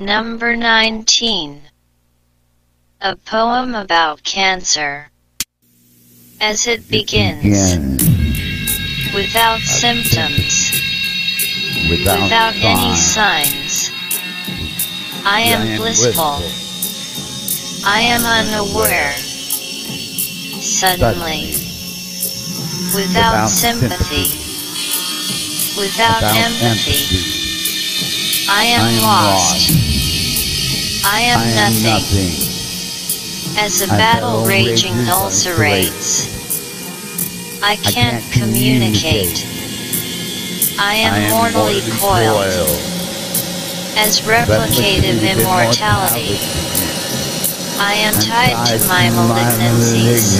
Number 19. A poem about cancer. As it begins, Begin without symptoms, without, without any signs. I am blissful. I am unaware. Suddenly, without Without sympathy, without without empathy, I I am am lost. I am I am nothing. nothing. As a battle battle raging ulcerates, I I can't can't communicate. I am I am mortally mortally coiled as replicative immortality. I am tied to my malignancies,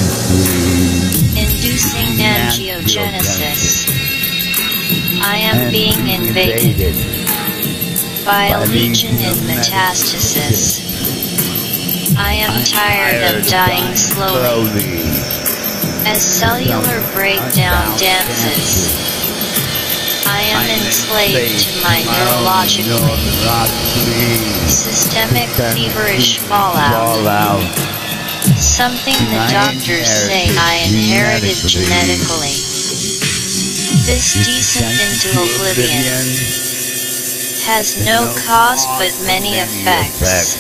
inducing angiogenesis. I am being invaded by legion in metastasis. I am tired of dying slowly as cellular breakdown dances. I am enslaved to my neurologically systemic feverish fallout, something the doctors say I inherited genetically. This descent into oblivion has no cause but many effects.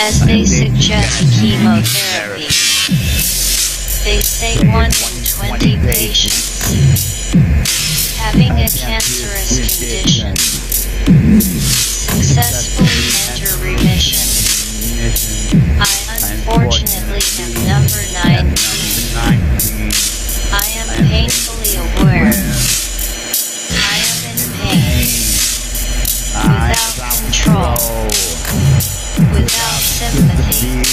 As they suggest chemotherapy, they say 1 in 20 patients having a cancerous condition successfully enter remission. Control, without sympathy,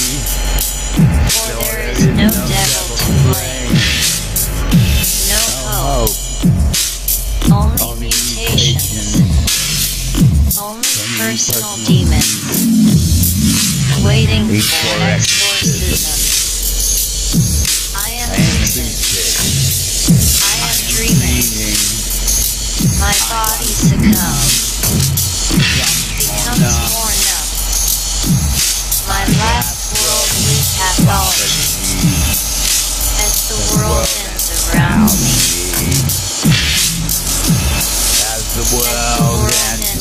for there is no devil to blame, no hope, only mutations, only personal demons, waiting for exorcism. I am lucid. I am dreaming. My body succumbs, and last world knowledge as the world ends around me. As the world ends.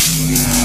Wow.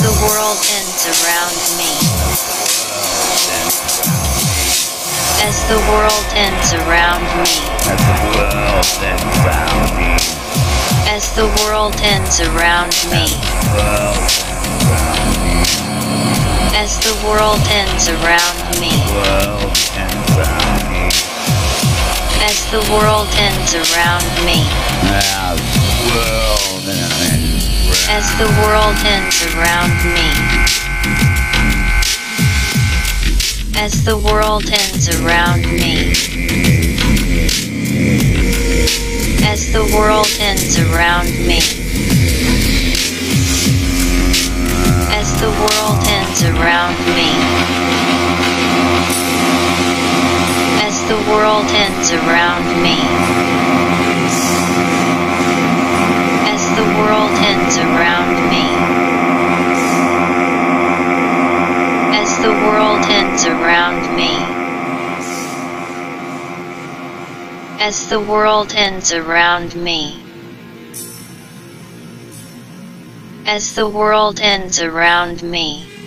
The world ends around me. As the world ends around me. As the world ends around me. As the world ends around me. As the world ends around me. As the world ends around me. As the world ends around As the world ends around me. As the world ends around me. As the world ends around me. As the world ends around me. As the world ends around me. Ends around me. As the world ends around me. As the world ends around me. As the world ends around me.